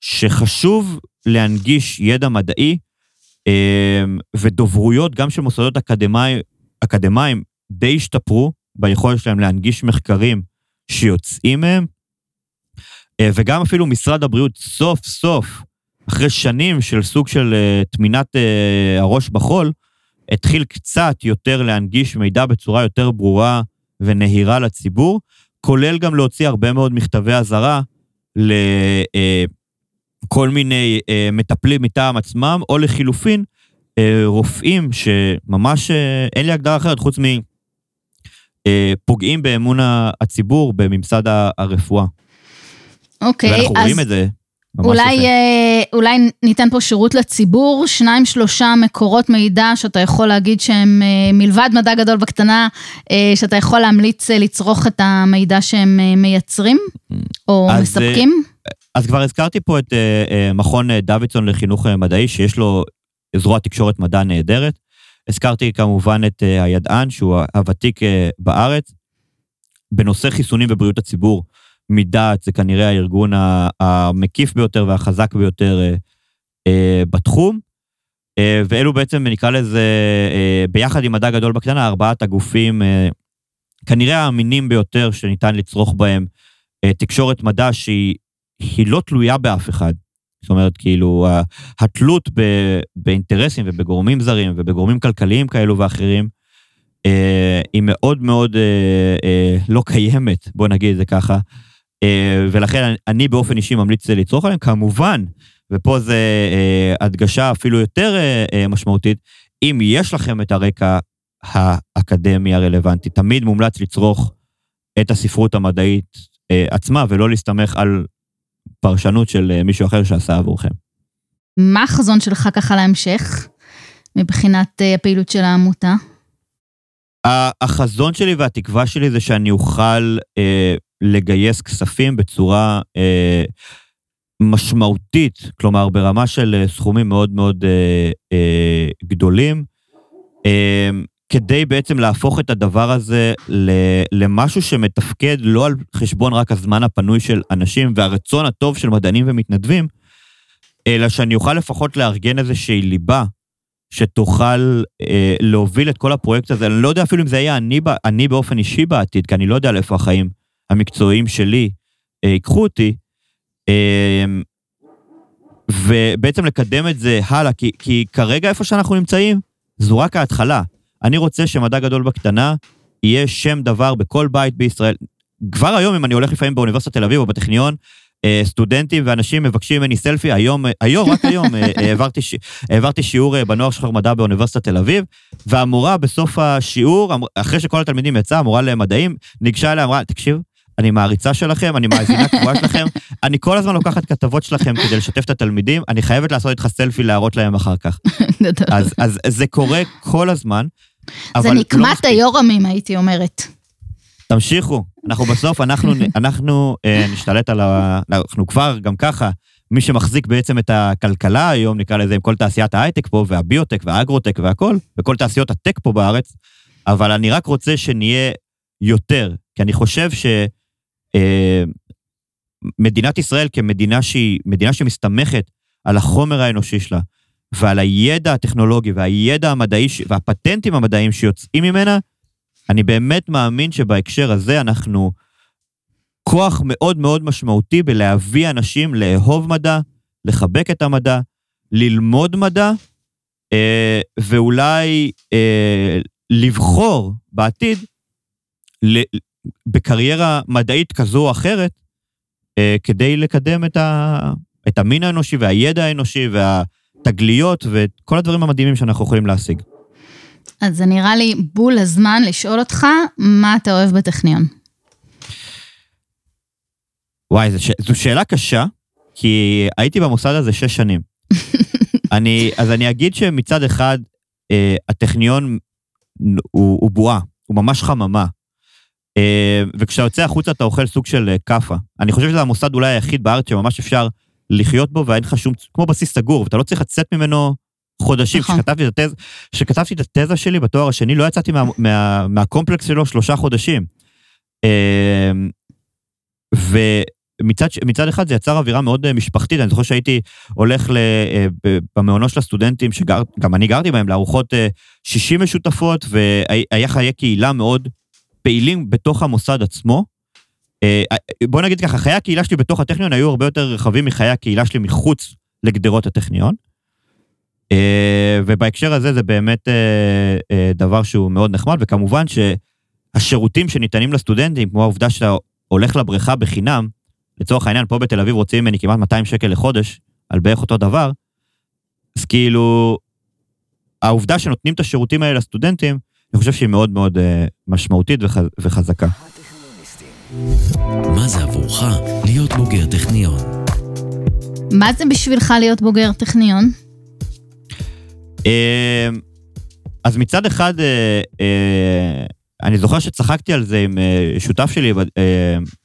שחשוב להנגיש ידע מדעי ודוברויות, גם של מוסדות אקדמיים, אקדמיים די השתפרו ביכולת שלהם להנגיש מחקרים שיוצאים מהם. אה, וגם אפילו משרד הבריאות סוף סוף, אחרי שנים של סוג של אה, טמינת אה, הראש בחול, התחיל קצת יותר להנגיש מידע בצורה יותר ברורה ונהירה לציבור, כולל גם להוציא הרבה מאוד מכתבי אזהרה לכל מיני מטפלים מטעם עצמם, או לחילופין, רופאים שממש אין לי הגדרה אחרת חוץ מפוגעים באמון הציבור בממסד הרפואה. אוקיי, אז... ואנחנו רואים את זה. אולי, אה, אולי ניתן פה שירות לציבור, שניים שלושה מקורות מידע שאתה יכול להגיד שהם אה, מלבד מדע גדול בקטנה, אה, שאתה יכול להמליץ לצרוך את המידע שהם מייצרים או אז, מספקים? אז כבר הזכרתי פה את מכון דוידסון לחינוך מדעי, שיש לו זרוע תקשורת מדע נהדרת. הזכרתי כמובן את הידען, שהוא הוותיק בארץ, בנושא חיסונים ובריאות הציבור. מדעת זה כנראה הארגון המקיף ביותר והחזק ביותר אה, אה, בתחום. אה, ואלו בעצם, נקרא לזה, ביחד עם מדע גדול בקטנה, ארבעת הגופים כנראה האמינים ביותר שניתן לצרוך בהם תקשורת מדע שהיא לא תלויה באף אחד. זאת אומרת, כאילו, התלות ב, באינטרסים ובגורמים זרים ובגורמים כלכליים כאלו ואחרים, היא מאוד מאוד לא קיימת, בוא נגיד את זה ככה. אה, ולכן אני באופן אישי ממליץ לצרוך עליהם. כמובן, ופה זה אה, הדגשה אפילו יותר אה, משמעותית, אם יש לכם את הרקע האקדמי הרלוונטי, תמיד מומלץ לצרוך את הספרות המדעית עצמה, ולא להסתמך על פרשנות של מישהו אחר שעשה עבורכם. מה החזון שלך ככה להמשך? מבחינת הפעילות של העמותה? החזון שלי והתקווה שלי זה שאני אוכל אה, לגייס כספים בצורה אה, משמעותית, כלומר ברמה של אה, סכומים מאוד מאוד אה, אה, גדולים, אה, כדי בעצם להפוך את הדבר הזה למשהו שמתפקד לא על חשבון רק הזמן הפנוי של אנשים והרצון הטוב של מדענים ומתנדבים, אלא שאני אוכל לפחות לארגן איזושהי ליבה שתוכל אה, להוביל את כל הפרויקט הזה. אני לא יודע אפילו אם זה יהיה אני, אני באופן אישי בעתיד, כי אני לא יודע לאיפה החיים המקצועיים שלי אה, ייקחו אותי, אה, ובעצם לקדם את זה הלאה, כי, כי כרגע איפה שאנחנו נמצאים, זו רק ההתחלה. אני רוצה שמדע גדול בקטנה יהיה שם דבר בכל בית בישראל. כבר היום, אם אני הולך לפעמים באוניברסיטת תל אביב או בטכניון, אה, סטודנטים ואנשים מבקשים ממני סלפי, היום, היום, רק היום, אה, (laughs) העברתי, העברתי שיעור בנוער שחר מדע באוניברסיטת תל אביב, והמורה בסוף השיעור, אחרי שכל התלמידים יצא, המורה למדעים, ניגשה אליי, אמרה, תקשיב, אני מעריצה שלכם, אני מאזינה קבועה שלכם, אני כל הזמן לוקחת כתבות שלכם כדי לשתף את התלמידים, אני חייבת לעשות איתך סלפי להראות להם אחר כך. אז, אז זה קורה כל הזמן, זה לא נקמת לא היורמים, הייתי אומרת. תמשיכו, אנחנו בסוף, אנחנו, אנחנו אה, נשתלט על ה... אנחנו כבר, גם ככה, מי שמחזיק בעצם את הכלכלה היום, נקרא לזה, עם כל תעשיית ההייטק פה, והביוטק והאגרוטק והכל, וכל תעשיות הטק פה בארץ, אבל אני רק רוצה שנהיה יותר, כי אני חושב שמדינת אה, ישראל כמדינה שהיא, מדינה שמסתמכת על החומר האנושי שלה, ועל הידע הטכנולוגי והידע המדעי והפטנטים המדעיים שיוצאים ממנה, אני באמת מאמין שבהקשר הזה אנחנו כוח מאוד מאוד משמעותי בלהביא אנשים לאהוב מדע, לחבק את המדע, ללמוד מדע, אה, ואולי אה, לבחור בעתיד בקריירה מדעית כזו או אחרת, אה, כדי לקדם את, ה, את המין האנושי והידע האנושי והתגליות ואת כל הדברים המדהימים שאנחנו יכולים להשיג. אז זה נראה לי בול הזמן לשאול אותך, מה אתה אוהב בטכניון? וואי, זו, ש... זו שאלה קשה, כי הייתי במוסד הזה שש שנים. (laughs) אני, אז אני אגיד שמצד אחד, אה, הטכניון הוא, הוא בועה, הוא ממש חממה. אה, וכשאתה יוצא החוצה אתה אוכל סוג של אה, כאפה. אני חושב שזה המוסד אולי היחיד בארץ שממש אפשר לחיות בו ואין לך שום, כמו בסיס סגור, ואתה לא צריך לצאת ממנו חודשים. נכון. כשכתבתי את, התז, כשכתבתי את התזה שלי בתואר השני, לא יצאתי מה, מה, מהקומפלקס שלו שלושה חודשים. אמ, ומצד אחד זה יצר אווירה מאוד אה, משפחתית, אני זוכר שהייתי הולך אה, במעונות של הסטודנטים, שגם אני גרתי בהם, לארוחות 60 אה, משותפות, והיה חיי קהילה מאוד פעילים בתוך המוסד עצמו. בוא נגיד ככה, חיי הקהילה שלי בתוך הטכניון היו הרבה יותר רחבים מחיי הקהילה שלי מחוץ לגדרות הטכניון. אה, ובהקשר הזה זה באמת אה, אה, דבר שהוא מאוד נחמד, וכמובן שהשירותים שניתנים לסטודנטים, כמו העובדה שאתה הולך לבריכה בחינם, לצורך העניין, פה בתל אביב רוצים ממני כמעט 200 שקל לחודש, על בערך אותו דבר, אז כאילו, העובדה שנותנים את השירותים האלה לסטודנטים, אני חושב שהיא מאוד מאוד משמעותית וח, וחזקה. מה זה עבורך להיות בוגר טכניון? מה זה בשבילך להיות בוגר טכניון? אמ, אז מצד אחד, אה, אה, אני זוכר שצחקתי על זה עם אה, שותף שלי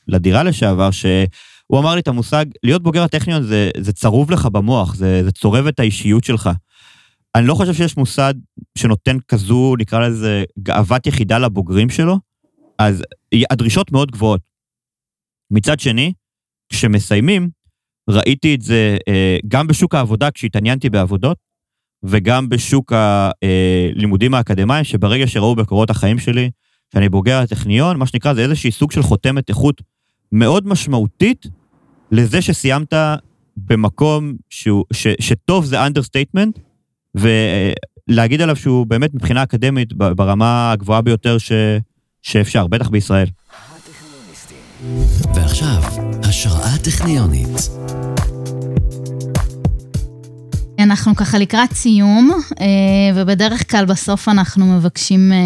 לדירה לשעבר, שהוא אמר לי את המושג, להיות בוגר הטכניון זה, זה צרוב לך במוח, זה, זה צורב את האישיות שלך. אני לא חושב שיש מוסד שנותן כזו, נקרא לזה, גאוות יחידה לבוגרים שלו, אז הדרישות מאוד גבוהות. מצד שני, כשמסיימים, ראיתי את זה גם בשוק העבודה, כשהתעניינתי בעבודות, וגם בשוק הלימודים האקדמיים, שברגע שראו בקורות החיים שלי, שאני בוגר הטכניון, מה שנקרא, זה איזושהי סוג של חותמת איכות מאוד משמעותית לזה שסיימת במקום שהוא, ש, שטוב זה understatement, ולהגיד עליו שהוא באמת מבחינה אקדמית ברמה הגבוהה ביותר ש, שאפשר, בטח בישראל. ועכשיו, השראה טכניונית. אנחנו ככה לקראת סיום, אה, ובדרך כלל בסוף אנחנו מבקשים אה,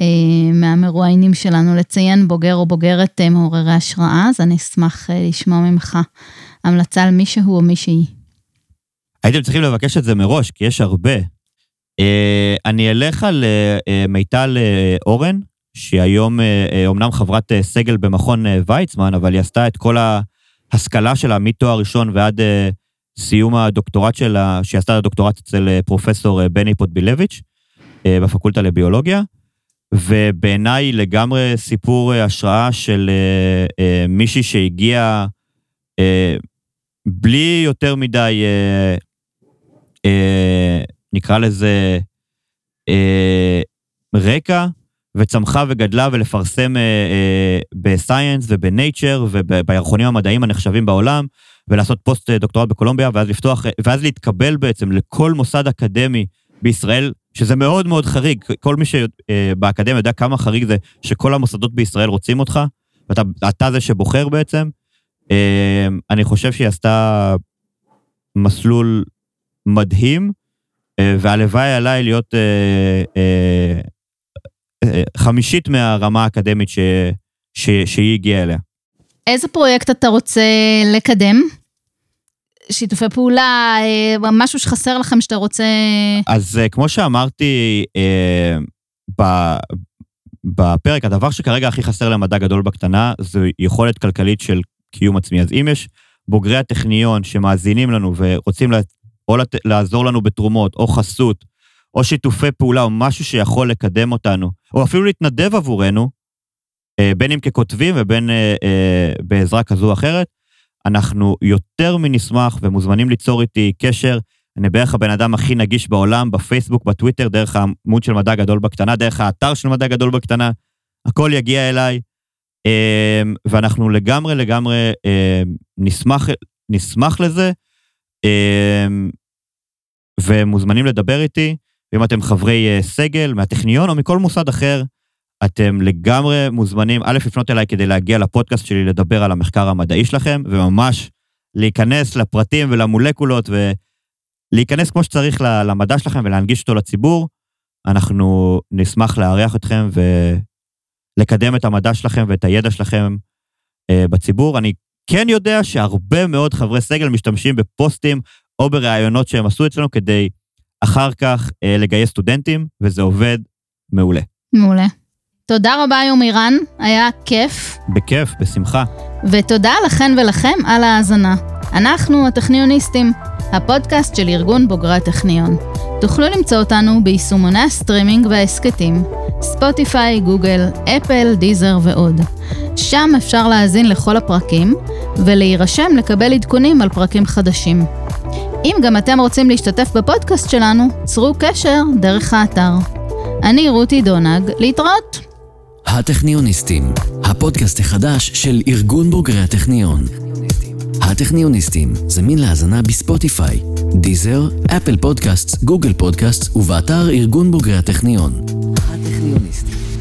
אה, מהמרואיינים שלנו לציין בוגר או בוגרת מעוררי השראה, אז אני אשמח לשמוע ממך המלצה על מישהו או מישהי. הייתם צריכים לבקש את זה מראש, כי יש הרבה. אה, אני אלך על אה, אה, מיטל אורן, שהיא היום אומנם חברת סגל במכון ויצמן, אבל היא עשתה את כל ההשכלה שלה מתואר ראשון ועד סיום הדוקטורט שלה, שהיא עשתה את הדוקטורט אצל פרופסור בני פוטבילביץ' בפקולטה לביולוגיה. ובעיניי לגמרי סיפור אה, השראה של מישהי שהגיעה בלי יותר מדי, אה, אה, נקרא לזה, אה, רקע, וצמחה וגדלה ולפרסם אה, אה, בסייאנס ובנייצ'ר ובירחונים המדעיים הנחשבים בעולם, ולעשות פוסט דוקטורט בקולומביה, ואז לפתוח, ואז להתקבל בעצם לכל מוסד אקדמי בישראל, שזה מאוד מאוד חריג. כל מי שבאקדמיה יודע כמה חריג זה שכל המוסדות בישראל רוצים אותך, ואתה זה שבוחר בעצם. אה, אני חושב שהיא עשתה מסלול מדהים, אה, והלוואי עליי להיות אה, אה, חמישית מהרמה האקדמית ש, ש, שהיא הגיעה אליה. איזה פרויקט אתה רוצה לקדם? שיתופי פעולה, משהו שחסר לכם שאתה רוצה... אז כמו שאמרתי ב, בפרק, הדבר שכרגע הכי חסר למדע גדול בקטנה, זו יכולת כלכלית של קיום עצמי. אז אם יש בוגרי הטכניון שמאזינים לנו ורוצים או לת, לעזור לנו בתרומות, או חסות, או שיתופי פעולה, או משהו שיכול לקדם אותנו, או אפילו להתנדב עבורנו, אה, בין אם ככותבים ובין אה, אה, בעזרה כזו או אחרת, אנחנו יותר מנשמח ומוזמנים ליצור איתי קשר. אני בערך הבן אדם הכי נגיש בעולם, בפייסבוק, בטוויטר, דרך העמוד של מדע גדול בקטנה, דרך האתר של מדע גדול בקטנה, הכל יגיע אליי, ואנחנו לגמרי לגמרי נשמח, נשמח לזה, ומוזמנים לדבר איתי, ואם אתם חברי סגל מהטכניון או מכל מוסד אחר, אתם לגמרי מוזמנים, א', לפנות אליי כדי להגיע לפודקאסט שלי לדבר על המחקר המדעי שלכם, וממש להיכנס לפרטים ולמולקולות ולהיכנס כמו שצריך למדע שלכם ולהנגיש אותו לציבור. אנחנו נשמח לארח אתכם ולקדם את המדע שלכם ואת הידע שלכם אה, בציבור. אני כן יודע שהרבה מאוד חברי סגל משתמשים בפוסטים או בראיונות שהם עשו אצלנו כדי אחר כך אה, לגייס סטודנטים, וזה עובד מעולה. מעולה. תודה רבה יומירן, היה כיף. בכיף, בשמחה. ותודה לכן ולכם על ההאזנה. אנחנו הטכניוניסטים, הפודקאסט של ארגון בוגרי הטכניון. תוכלו למצוא אותנו ביישומוני הסטרימינג וההסכתים, ספוטיפיי, גוגל, אפל, דיזר ועוד. שם אפשר להאזין לכל הפרקים ולהירשם לקבל עדכונים על פרקים חדשים. אם גם אתם רוצים להשתתף בפודקאסט שלנו, צרו קשר דרך האתר. אני רותי דונג, להתראות. הטכניוניסטים, הפודקאסט החדש של ארגון בוגרי הטכניון. הטכניוניסטים, זמין להאזנה בספוטיפיי, דיזר, אפל פודקאסט, גוגל פודקאסט ובאתר ארגון בוגרי הטכניון. הטכניוניסטים